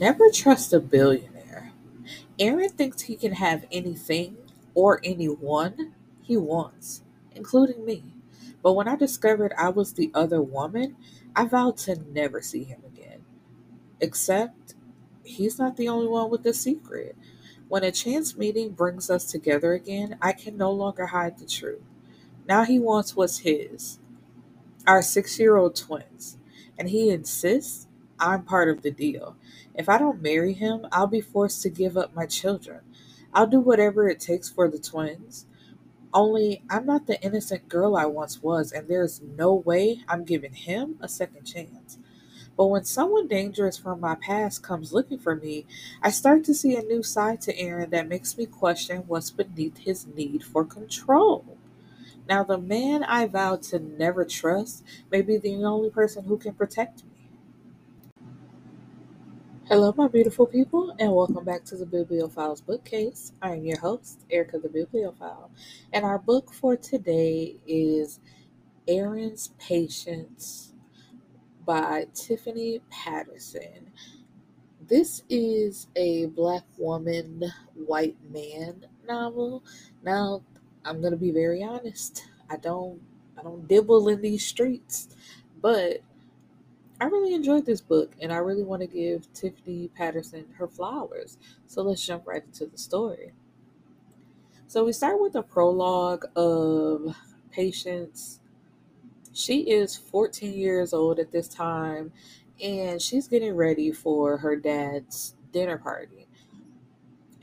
Never trust a billionaire. Aaron thinks he can have anything or anyone he wants, including me. But when I discovered I was the other woman, I vowed to never see him again. Except he's not the only one with the secret. When a chance meeting brings us together again, I can no longer hide the truth. Now he wants what's his our six year old twins, and he insists I'm part of the deal. If I don't marry him, I'll be forced to give up my children. I'll do whatever it takes for the twins. Only I'm not the innocent girl I once was, and there's no way I'm giving him a second chance. But when someone dangerous from my past comes looking for me, I start to see a new side to Aaron that makes me question what's beneath his need for control. Now, the man I vowed to never trust may be the only person who can protect me. Hello, my beautiful people, and welcome back to the Bibliophiles bookcase. I am your host, Erica the Bibliophile, and our book for today is Aaron's Patience by Tiffany Patterson. This is a black woman, white man novel. Now, I'm gonna be very honest. I don't I don't dibble in these streets, but I really enjoyed this book and I really want to give Tiffany Patterson her flowers. So let's jump right into the story. So we start with a prologue of Patience. She is 14 years old at this time and she's getting ready for her dad's dinner party.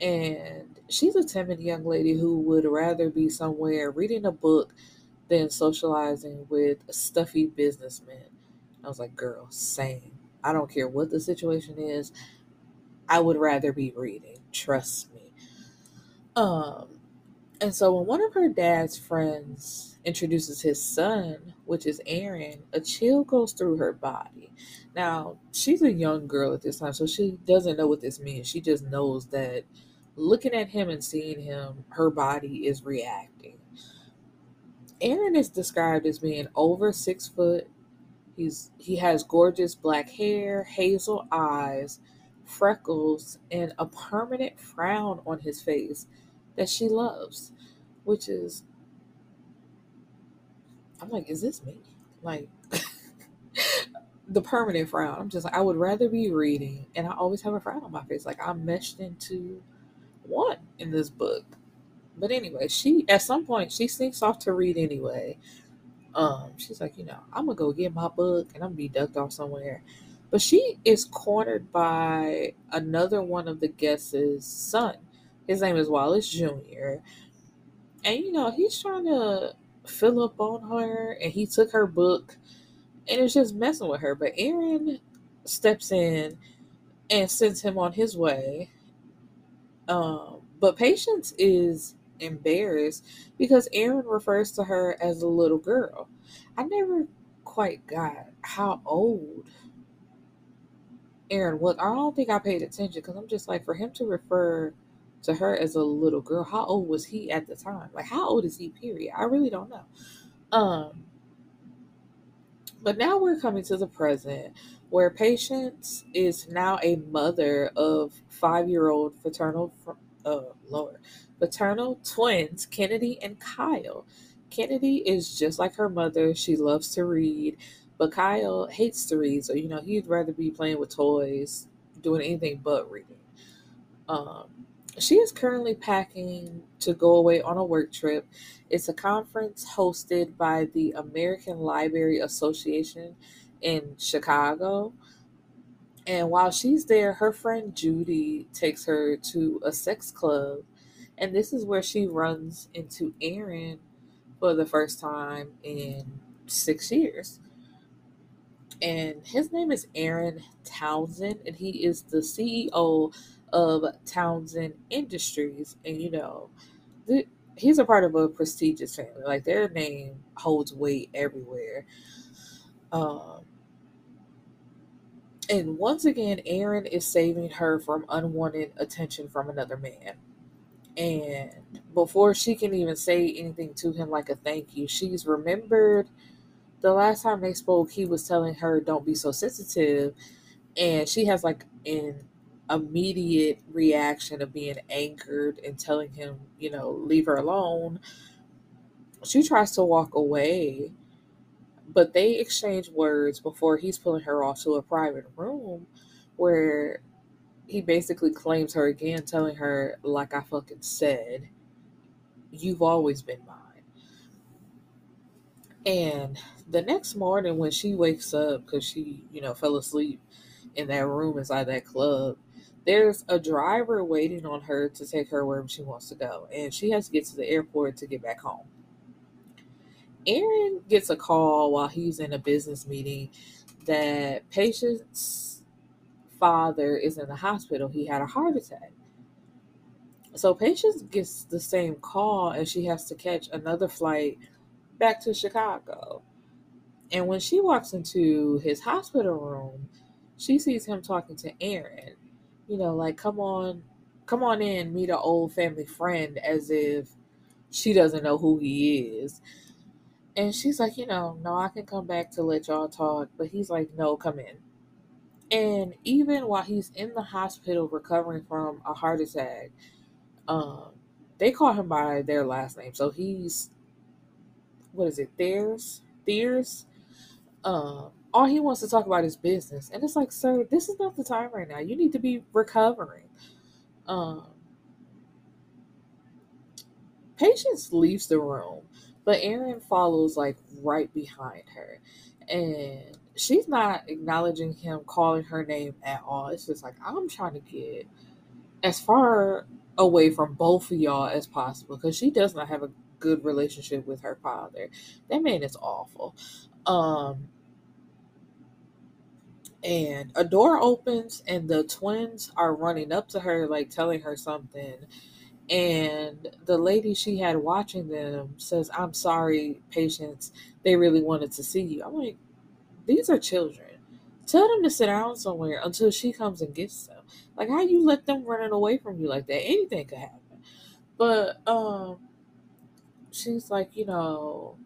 And she's a timid young lady who would rather be somewhere reading a book than socializing with stuffy businessmen. I was like, girl, same. I don't care what the situation is. I would rather be reading. Trust me. Um, and so when one of her dad's friends introduces his son, which is Aaron, a chill goes through her body. Now, she's a young girl at this time, so she doesn't know what this means. She just knows that looking at him and seeing him, her body is reacting. Aaron is described as being over six foot, He's he has gorgeous black hair, hazel eyes, freckles, and a permanent frown on his face that she loves, which is I'm like, is this me? Like the permanent frown. I'm just like, I would rather be reading, and I always have a frown on my face. Like I'm meshed into one in this book. But anyway, she at some point she sneaks off to read anyway um, she's like, you know, I'm gonna go get my book and I'm gonna be ducked off somewhere. But she is cornered by another one of the guests' son. His name is Wallace Jr. And you know, he's trying to fill up on her and he took her book and it's just messing with her. But Aaron steps in and sends him on his way. Um, but Patience is embarrassed because Aaron refers to her as a little girl. I never quite got how old Aaron was. I don't think I paid attention because I'm just like, for him to refer to her as a little girl, how old was he at the time? Like, how old is he, period? I really don't know. Um, but now we're coming to the present where Patience is now a mother of five year old fraternal, uh, Lord, Paternal twins, Kennedy and Kyle. Kennedy is just like her mother. She loves to read, but Kyle hates to read. So, you know, he'd rather be playing with toys, doing anything but reading. Um, she is currently packing to go away on a work trip. It's a conference hosted by the American Library Association in Chicago. And while she's there, her friend Judy takes her to a sex club and this is where she runs into Aaron for the first time in six years. And his name is Aaron Townsend, and he is the CEO of Townsend Industries. And you know, the, he's a part of a prestigious family. Like their name holds weight everywhere. Um, and once again, Aaron is saving her from unwanted attention from another man. And before she can even say anything to him like a thank you, she's remembered the last time they spoke, he was telling her, Don't be so sensitive. And she has like an immediate reaction of being angered and telling him, you know, leave her alone, she tries to walk away. But they exchange words before he's pulling her off to a private room where he basically claims her again, telling her, like I fucking said, you've always been mine. And the next morning, when she wakes up because she, you know, fell asleep in that room inside that club, there's a driver waiting on her to take her wherever she wants to go. And she has to get to the airport to get back home. Aaron gets a call while he's in a business meeting that Patience father is in the hospital. He had a heart attack. So Patience gets the same call and she has to catch another flight back to Chicago. And when she walks into his hospital room, she sees him talking to Aaron. You know, like, come on, come on in, meet an old family friend, as if she doesn't know who he is. And she's like, you know, no, I can come back to let y'all talk. But he's like, no, come in. And even while he's in the hospital recovering from a heart attack, um, they call him by their last name. So he's what is it, theirs? Theirs? Um, all he wants to talk about is business. And it's like, sir, this is not the time right now. You need to be recovering. Um Patience leaves the room, but Aaron follows like right behind her. And she's not acknowledging him calling her name at all. It's just like I'm trying to get as far away from both of y'all as possible because she does not have a good relationship with her father. That man is awful. Um and a door opens and the twins are running up to her like telling her something and the lady she had watching them says i'm sorry patience they really wanted to see you i'm like these are children. Tell them to sit down somewhere until she comes and gets them. Like how you let them running away from you like that? Anything could happen. But um she's like you know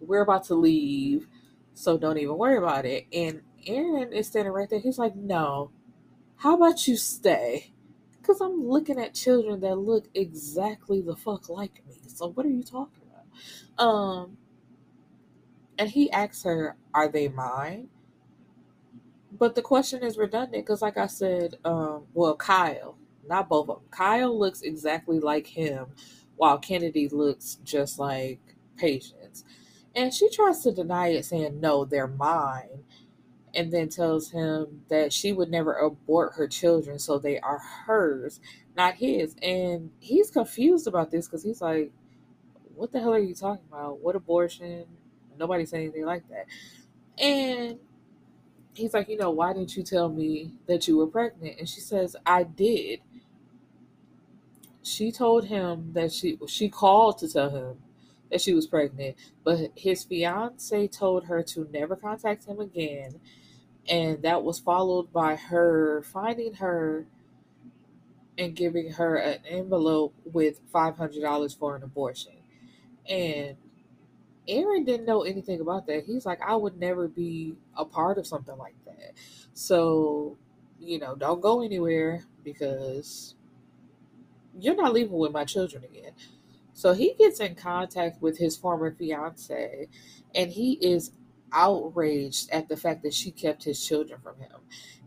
we're about to leave so don't even worry about it. And aaron is standing right there. He's like no. How about you stay? Because i'm looking at children that look exactly the fuck like me. So what are you talking about? Um and he asks her are they mine? But the question is redundant because like i said um well kyle not both of them kyle looks exactly like him while kennedy looks just like patience. And she tries to deny it saying no they're mine and then tells him that she would never abort her children so they are hers not his. And he's confused about this because he's like what the hell are you talking about? What abortion nobody said anything like that and he's like, you know, why didn't you tell me that you were pregnant? And she says, I did. She told him that she she called to tell him that she was pregnant, but his fiance told her to never contact him again, and that was followed by her finding her and giving her an envelope with five hundred dollars for an abortion. And Aaron didn't know anything about that. He's like, I would never be a part of something like that. So, you know, don't go anywhere because you're not leaving with my children again. So he gets in contact with his former fiance and he is outraged at the fact that she kept his children from him.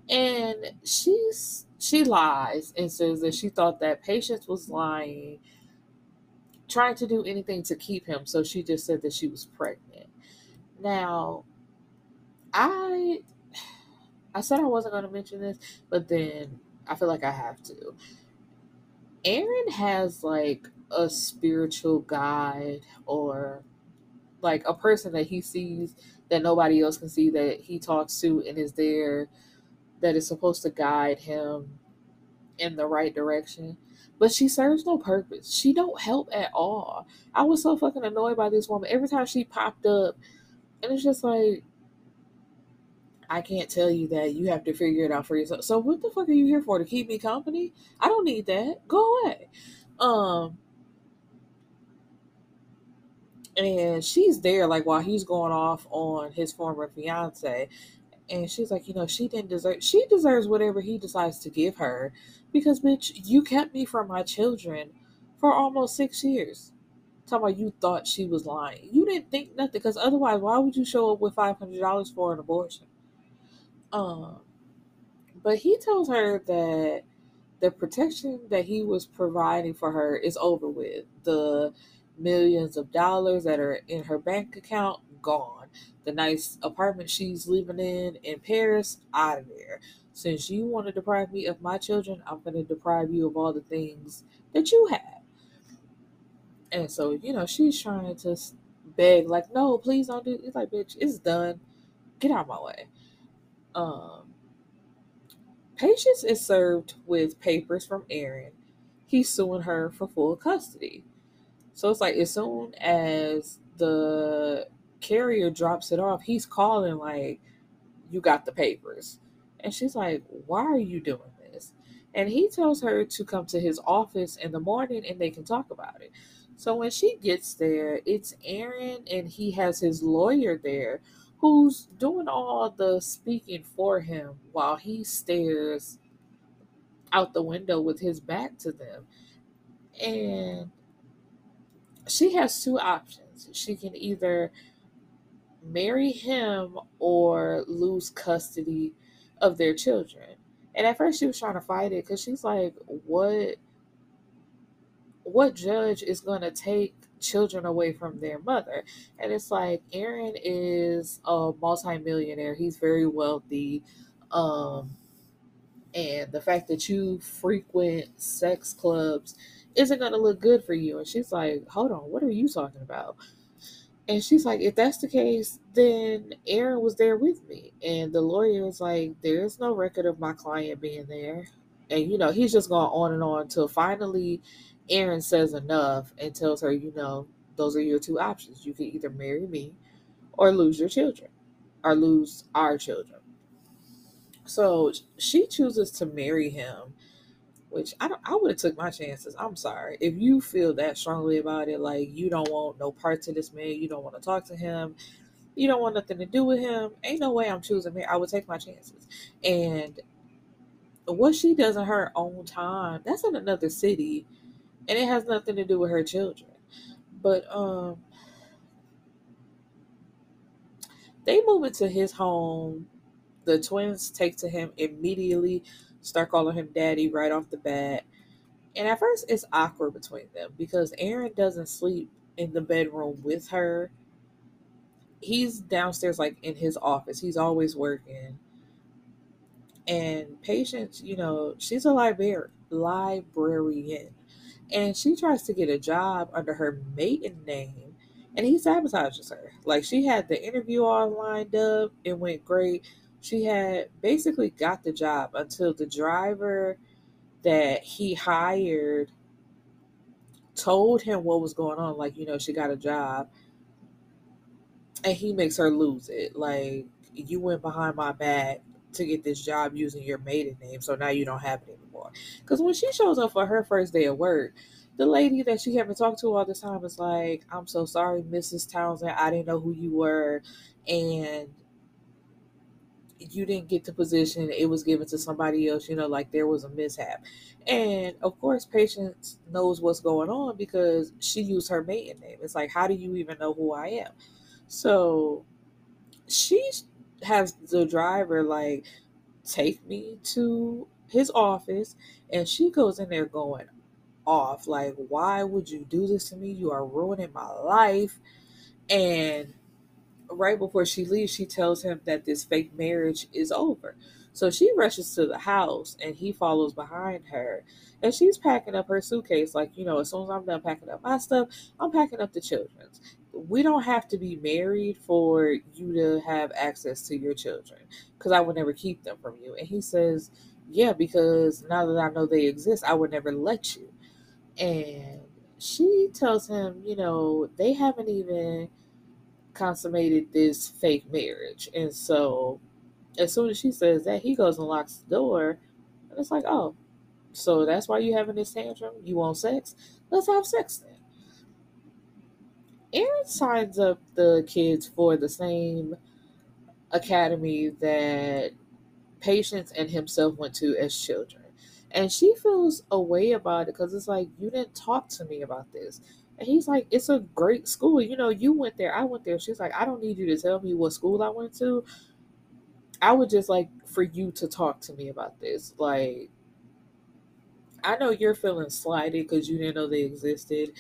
And she's she lies and says that she thought that Patience was lying trying to do anything to keep him. So she just said that she was pregnant. Now, I I said I wasn't going to mention this, but then I feel like I have to. Aaron has like a spiritual guide or like a person that he sees that nobody else can see that he talks to and is there that is supposed to guide him in the right direction but she serves no purpose. She don't help at all. I was so fucking annoyed by this woman every time she popped up, and it's just like I can't tell you that. You have to figure it out for yourself. So what the fuck are you here for? To keep me company? I don't need that. Go away. Um and she's there like while he's going off on his former fiance And she's like, you know, she didn't deserve, she deserves whatever he decides to give her because, bitch, you kept me from my children for almost six years. Talking about you thought she was lying. You didn't think nothing because otherwise, why would you show up with $500 for an abortion? Um, but he tells her that the protection that he was providing for her is over with. The millions of dollars that are in her bank account, gone. The nice apartment she's living in in Paris, out of there. Since you want to deprive me of my children, I'm going to deprive you of all the things that you have. And so, you know, she's trying to beg, like, no, please don't do it. It's like, bitch, it's done. Get out of my way. Um, Patience is served with papers from Aaron. He's suing her for full custody. So it's like as soon as the carrier drops it off, he's calling like, "You got the papers," and she's like, "Why are you doing this?" And he tells her to come to his office in the morning and they can talk about it. So when she gets there, it's Aaron and he has his lawyer there who's doing all the speaking for him while he stares out the window with his back to them. And she has two options. She can either marry him or lose custody of their children. And at first she was trying to fight it because she's like, what what judge is gonna take children away from their mother. And it's like Aaron is a multimillionaire. He's very wealthy. Um and the fact that you frequent sex clubs isn't to look good for you. And she's like, Hold on, what are you talking about? And she's like, If that's the case, then Aaron was there with me. And the lawyer is like, There's no record of my client being there. And, you know, he's just going on and on until finally Aaron says enough and tells her, you know, those are your two options. You can either marry me or lose your children or lose our children. So she chooses to marry him, which I don't I would have took my chances. I'm sorry. If you feel that strongly about it, like you don't want no parts of this man, you don't want to talk to him, you don't want nothing to do with him, ain't no way I'm choosing me. I would take my chances. And what she does in her own time, that's in another city and it has nothing to do with her children. But um they move into his home. The twins take to him immediately, start calling him daddy right off the bat. And at first it's awkward between them because Aaron doesn't sleep in the bedroom with her. He's downstairs like in his office. He's always working. And Patience, you know, she's a librarian librarian and she tries to get a job under her maiden name and he sabotages her like she had the interview all lined up it went great she had basically got the job until the driver that he hired told him what was going on like you know she got a job and he makes her lose it like you went behind my back to get this job using your maiden name so now you don't have it anymore because when she shows up for her first day of work the lady that she haven't talked to all this time is like, I'm so sorry, Mrs. Townsend. I didn't know who you were. And you didn't get the position. It was given to somebody else, you know, like there was a mishap. And of course, Patience knows what's going on because she used her maiden name. It's like, how do you even know who I am? So she has the driver like take me to his office and she goes in there going off. Like, why would you do this to me? You are ruining my life. And right before she leaves, she tells him that this fake marriage is over. So she rushes to the house and he follows behind her. And she's packing up her suitcase. Like, you know, as soon as I'm done packing up my stuff, I'm packing up the children's. We don't have to be married for you to have access to your children because I would never keep them from you. And he says, Yeah, because now that I know they exist, I would never let you. And she tells him, you know, they haven't even consummated this fake marriage. And so as soon as she says that, he goes and locks the door. And it's like, oh, so that's why you're having this tantrum? You want sex? Let's have sex then. Aaron signs up the kids for the same academy that Patience and himself went to as children. And she feels a way about it because it's like, you didn't talk to me about this. And he's like, it's a great school. You know, you went there, I went there. She's like, I don't need you to tell me what school I went to. I would just like for you to talk to me about this. Like, I know you're feeling slighted because you didn't know they existed.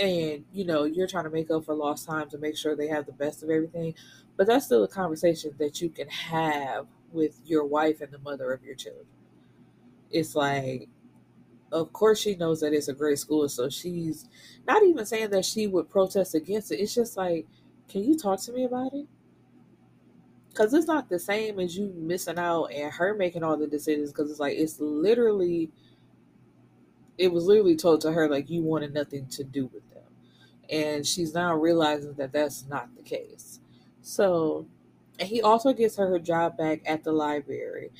And, you know, you're trying to make up for lost time to make sure they have the best of everything. But that's still a conversation that you can have with your wife and the mother of your children. It's like, of course, she knows that it's a great school. So she's not even saying that she would protest against it. It's just like, can you talk to me about it? Because it's not the same as you missing out and her making all the decisions. Because it's like, it's literally it was literally told to her like you wanted nothing to do with them and she's now realizing that that's not the case so and he also gets her her job back at the library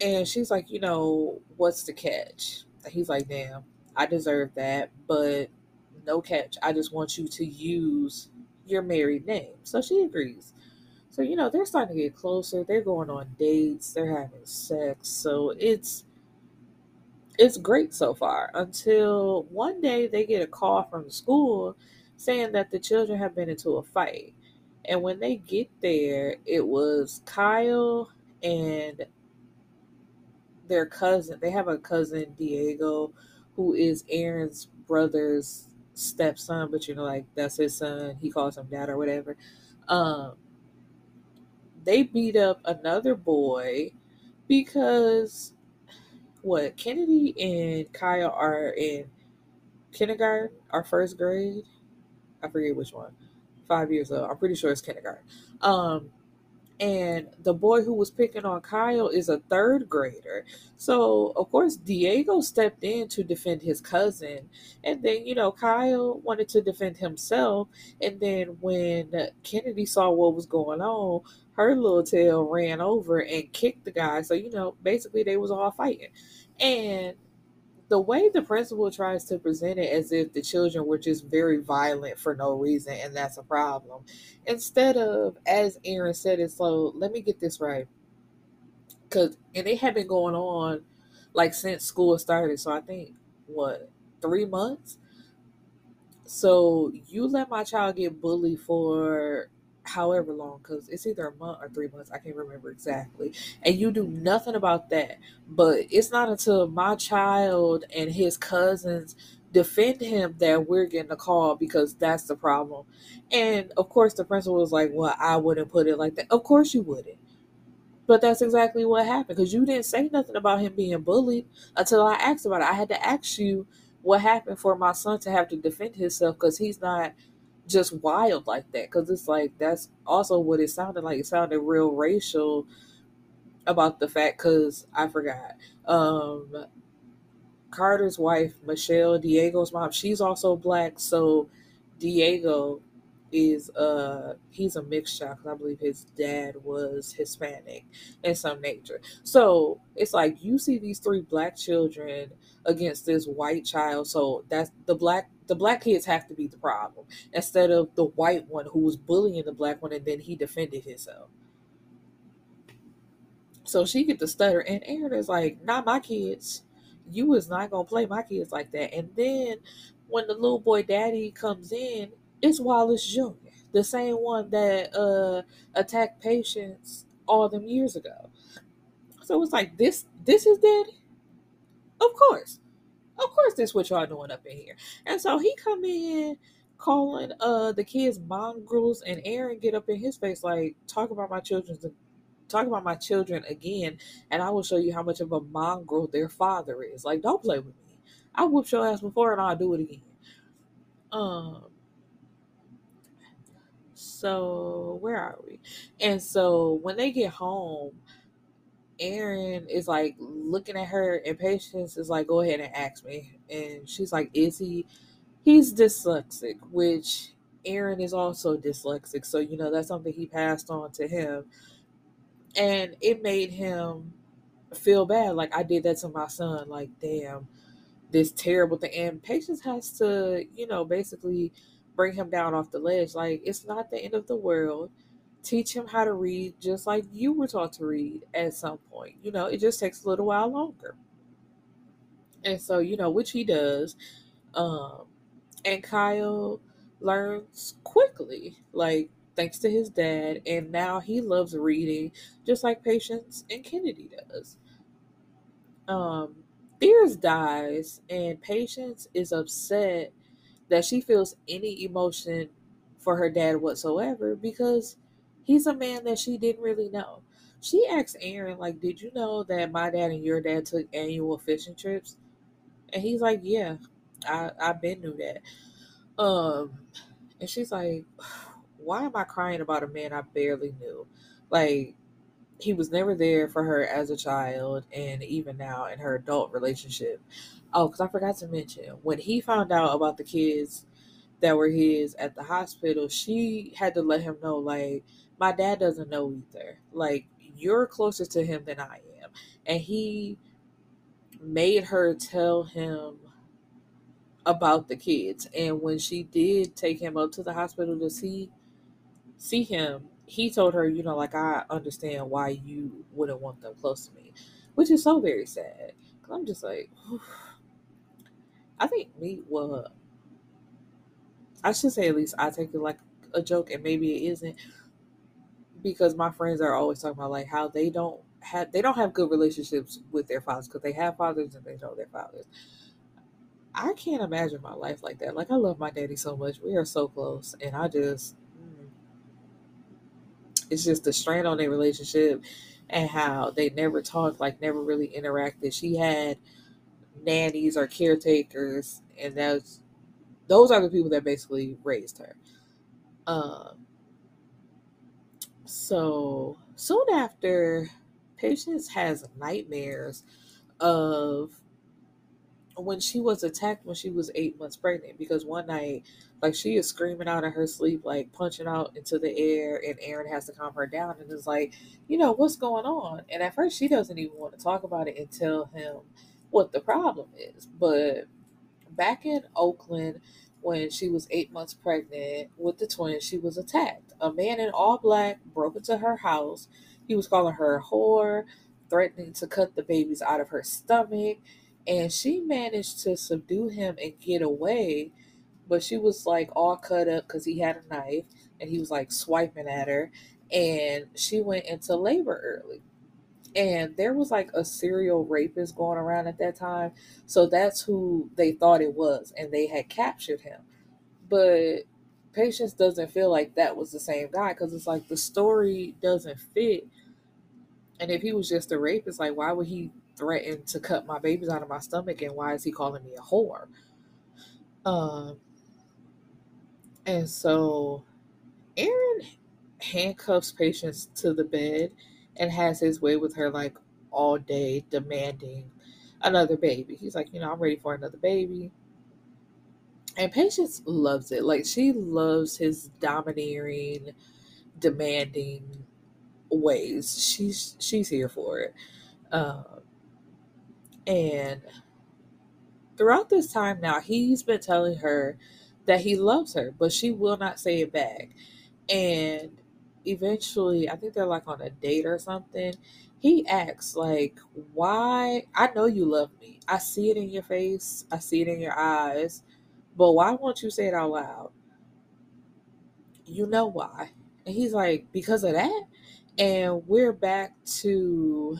and she's like you know what's the catch he's like damn i deserve that but no catch. I just want you to use your married name. So she agrees. So you know they're starting to get closer. They're going on dates. They're having sex. So it's it's great so far until one day they get a call from the school saying that the children have been into a fight. And when they get there, it was Kyle and their cousin. They have a cousin, Diego, who is Aaron's brother's stepson, but you know, like that's his son. He calls him dad or whatever. Um, they beat up another boy because what Kennedy and Kyle are in kindergarten or first grade. I forget which one. Five years old. I'm pretty sure it's kindergarten. Um, and the boy who was picking on Kyle is a third grader. So, of course, Diego stepped in to defend his cousin. And then, you know, Kyle wanted to defend himself. And then when Kennedy saw what was going on, her little tail ran over and kicked the guy. So, you know, basically they was all fighting. And the way the principal tries to present it as if the children were just very violent for no reason and that's a problem. Instead of, as Aaron said it, so let me get this right. Cause and it had been going on like since school started. So I think what, three months? So you let my child get bullied for however long because it's either a month or three months i can't remember exactly and you do nothing about that. But it's not until my child and his cousins defend him that we're getting a call because that's the problem. And of course the principal was like well i wouldn't put it like that. Of course you wouldn't. But that's exactly what happened because you didn't say nothing about him being bullied until i asked about it. I had to ask you what happened for my son to have to defend himself because he's not just wild like that because it's like that's also what it sounded like. It sounded real racial about the fact because i forgot um carter's wife michelle diego's mom she's also black so diego is uh he's a mixed child because I believe his dad was Hispanic in some nature. So it's like you see these three black children against this white child. So that's the black the black kids have to be the problem instead of the white one who was bullying the black one and then he defended himself. So she get the stutter and Aaron is like, not my kids. You is not gonna play my kids like that. And then when the little boy daddy comes in, it's Wallace Jr., the same one that uh, attacked Patience all them years ago. So it's like this this is daddy? Of course. Of course this what y'all doing up in here. And so he come in calling uh the kids mongrels and Aaron get up in his face like talk about my children's talk about my children again and I will show you how much of a mongrel their father is. Like don't play with me. I whooped your ass before and I'll do it again. Um so where are we? And so when they get home, Aaron is like looking at her and Patience is like, go ahead and ask me. And she's like, is he? He's dyslexic, which Aaron is also dyslexic. So, you know, that's something he passed on to him. And it made him feel bad. Like, I did that to my son. Like, damn, this terrible thing. And Patience has to, you know, basically bring him down off the ledge. Like, it's not the end of the world. teach him how to read just like you were taught to read at some point. You know, it just takes a little while longer. And so, you know, which he does. Um, and Kyle learns quickly, like thanks to his dad, and now he loves reading just like Patience and Kennedy does. Um, Fears dies, and Patience is upset that she feels any emotion for her dad whatsoever because he's a man that she didn't really know. She asked Aaron, like, did you know that my dad and your dad took annual fishing trips? And he's like, Yeah, I, I been knew that. Um and she's like, Why am I crying about a man I barely knew? Like he was never there for her as a child and even now in her adult relationship. Oh, because I forgot to mention when he found out about the kids that were his at the hospital, she had to let him know, like, my dad doesn't know either. Like, you're closer to him than I am. And he made her tell him about the kids. And when she did take him up to the hospital to see see him, he told her, you know, like I understand why you wouldn't want them close to me, which is so very sad. I'm just like. I think me, well, I should say at least I take it like a joke, and maybe it isn't, because my friends are always talking about like how they don't have they don't have good relationships with their fathers because they have fathers and they know their fathers. I can't imagine my life like that. Like I love my daddy so much. We are so close, and I just mm, it's just the strain on their relationship and how they never talked, like never really interacted. She had nannies or caretakers, and that's those are the people that basically raised her. Um, so soon after, Patience has nightmares of when she was attacked when she was eight months pregnant because one night like she is screaming out in her sleep like punching out into the air and aaron has to calm her down and is like you know what's going on and at first she doesn't even want to talk about it and tell him what the problem is but back in oakland when she was eight months pregnant with the twins she was attacked. A man in all black broke into her house. He was calling her a whore threatening to cut the babies out of her stomach and she managed to subdue him and get away but she was like all cut up because he had a knife and he was like swiping at her and she went into labor early and there was like a serial rapist going around at that time so that's who they thought it was and they had captured him. But patience doesn't feel like that was the same guy because it's like the story doesn't fit. And if he was just a rapist like why would he threaten to cut my babies out of my stomach and why is he calling me a whore? Um and so aaron handcuffs patience to the bed and has his way with her like all day demanding another baby. He's like you know i'm ready for another baby. And patience loves it. Like she loves his domineering demanding ways. She's she's here for it. Um and throughout this time now, he's been telling her that he loves her, but she will not say it back. And eventually, I think they're like on a date or something. He asks, like, why? I know you love me. I see it in your face, I see it in your eyes, but why won't you say it out loud? You know why. And he's like, because of that? And we're back to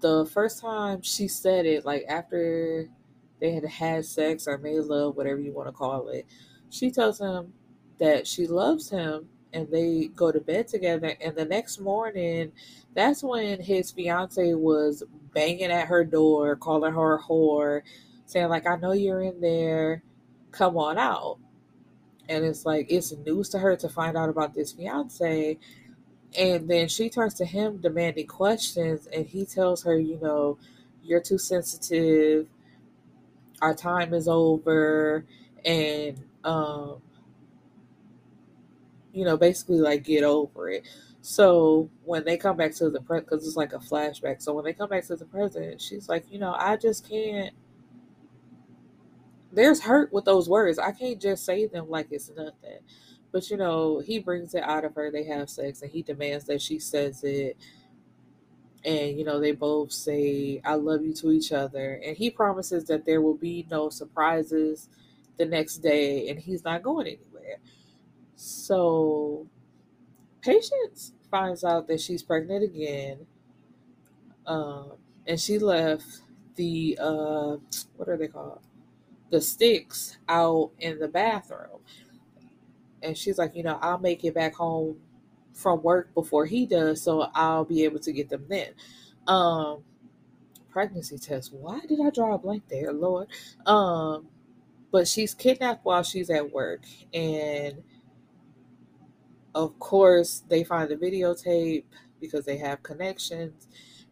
the first time she said it, like after they had had sex or made love, whatever you want to call it, she tells him that she loves him and they go to bed together. And the next morning, that's when his fiance was banging at her door, calling her a whore, saying, like, I know you're in there, come on out. And it's like, it's news to her to find out about this fiance. And then she turns to him demanding questions, and he tells her, you know, you're too sensitive. Our time is over, and um, you know, basically like get over it. So when they come back to the present, because it's like a flashback. So when they come back to the present, she's like, you know, I just can't. There's hurt with those words. I can't just say them like it's nothing. But you know, he brings it out of her. They have sex, and he demands that she says it. And you know, they both say "I love you" to each other, and he promises that there will be no surprises the next day, and he's not going anywhere. So, Patience finds out that she's pregnant again, um, and she left the uh, what are they called? The sticks out in the bathroom and she's like, you know, I'll make it back home from work before he does, so I'll be able to get them then. Um, pregnancy test. Why did I draw a blank there, Lord? Um, but she's kidnapped while she's at work, and of course they find the videotape because they have connections.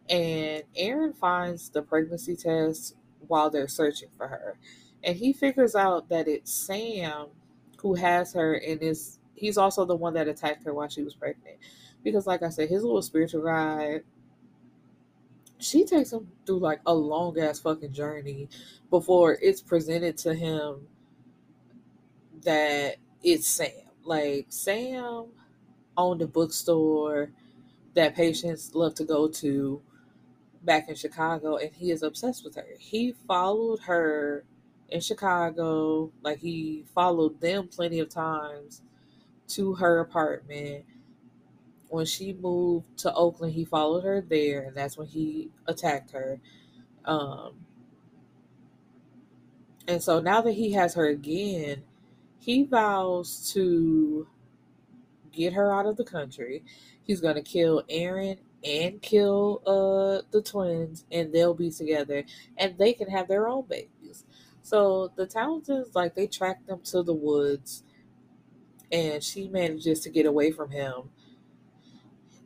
And Aaron finds the pregnancy test while they're searching for her, and he figures out that it's Sam who has her and is he's also the one that attacked her while she was pregnant. Because like I said, his little spiritual guide, she takes him through like a long ass fucking journey before it's presented to him that it's Sam. Like Sam owned a bookstore that Patience love to go to back in Chicago and he is obsessed with her. He followed her in Chicago. Like he followed them plenty of times to her apartment. When she moved to Oakland, he followed her there, and that's when he attacked her. Um, and so now that he has her again, he vows to get her out of the country. He's going to kill Aaron and kill uh the twins and they'll be together and they can have their own babies. So the Townsends, like, they track them to the woods, and she manages to get away from him.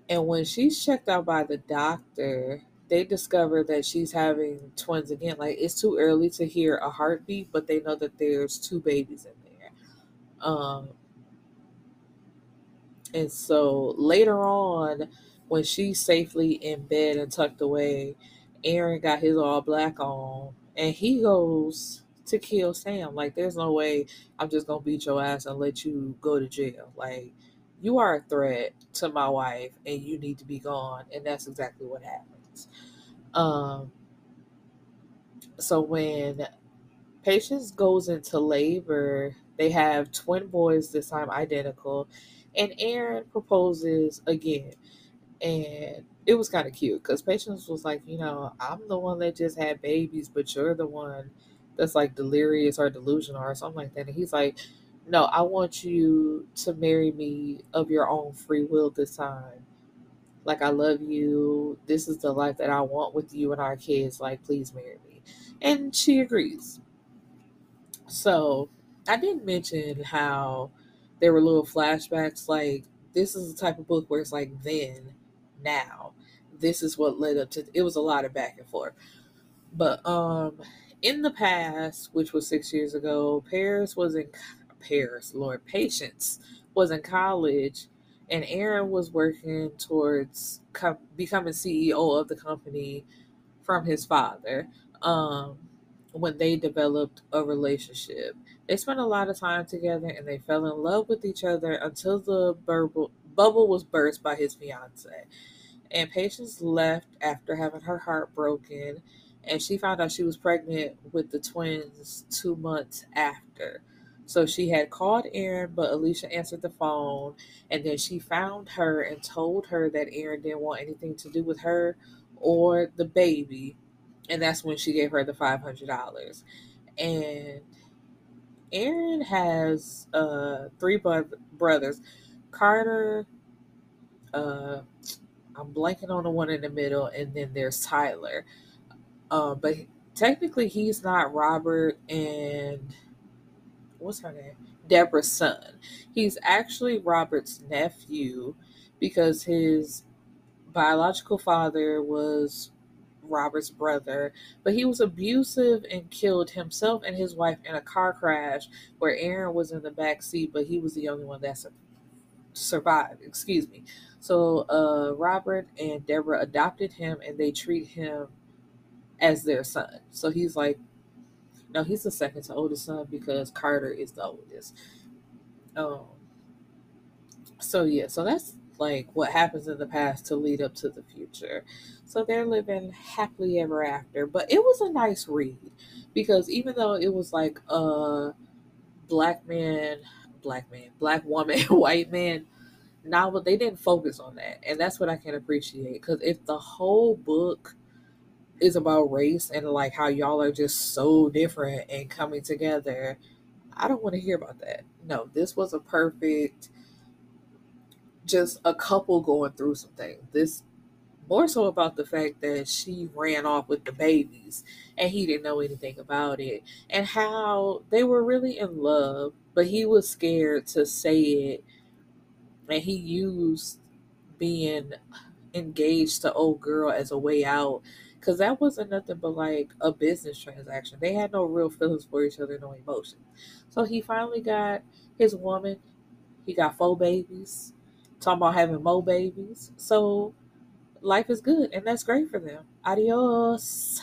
And when she's checked out by the doctor, they discover that she's having twins again. Like, it's too early to hear a heartbeat, but they know that there's two babies in there. Um, and so later on, when she's safely in bed and tucked away, Aaron got his all black on, and he goes to kill Sam. Like, there's no way I'm just gonna beat your ass and let you go to jail. Like, you are a threat to my wife, and you need to be gone. And that's exactly what happens. Um. So when Patience goes into labor, they have twin boys this time identical, and Aaron proposes again, and it was kind of cute because Patience was like, you know, I'm the one that just had babies, but you're the one that's like delirious or delusional or something like that. And he's like, No, I want you to marry me of your own free will this time. Like, I love you. This is the life that I want with you and our kids. Like, please marry me. And she agrees. So, I didn't mention how there were little flashbacks. Like, this is the type of book where it's like, then, now. This is what led up to it was a lot of back and forth. But um in the past, which was six years ago, Paris was in Paris, Lord, Patience was in college, and Aaron was working towards co- becoming CEO of the company from his father. Um, when they developed a relationship, they spent a lot of time together, and they fell in love with each other until the bubble bubble was burst by his fiance. And Patience left after having her heart broken and she found out she was pregnant with the twins two months after. So she had called Aaron, but Alicia answered the phone, and then she found her and told her that Aaron didn't want anything to do with her or the baby, and that's when she gave her the five hundred dollars. And Aaron has uh, three bro- brothers, Carter. Uh, I'm blanking on the one in the middle, and then there's Tyler. Uh, but technically, he's not Robert and what's her name? Deborah's son. He's actually Robert's nephew because his biological father was Robert's brother, but he was abusive and killed himself and his wife in a car crash where Aaron was in the back seat, but he was the only one that survived. Excuse me. So uh, Robert and Deborah adopted him, and they treat him as their son. So he's like, no, he's the second to oldest son because Carter is the oldest. Um, So yeah, so that's like what happens in the past to lead up to the future. So they're living happily ever after. But it was a nice read because even though it was like a black man, black man, black woman, white man novel, they didn't focus on that. And that's what I can appreciate. Because if the whole book is about race and like how y'all are just so different and coming together, I don't want to hear about that. No, this was a perfect just a couple going through some things. This more so about the fact that she ran off with the babies and he didn't know anything about it and how they were really in love but he was scared to say it. And he used being engaged to old girl as a way out because that wasn't nothing but like a business transaction. They had no real feelings for each other no emotion so he finally got his woman. He got four babies talking about having more babies so life is good and that's great for them. Adios.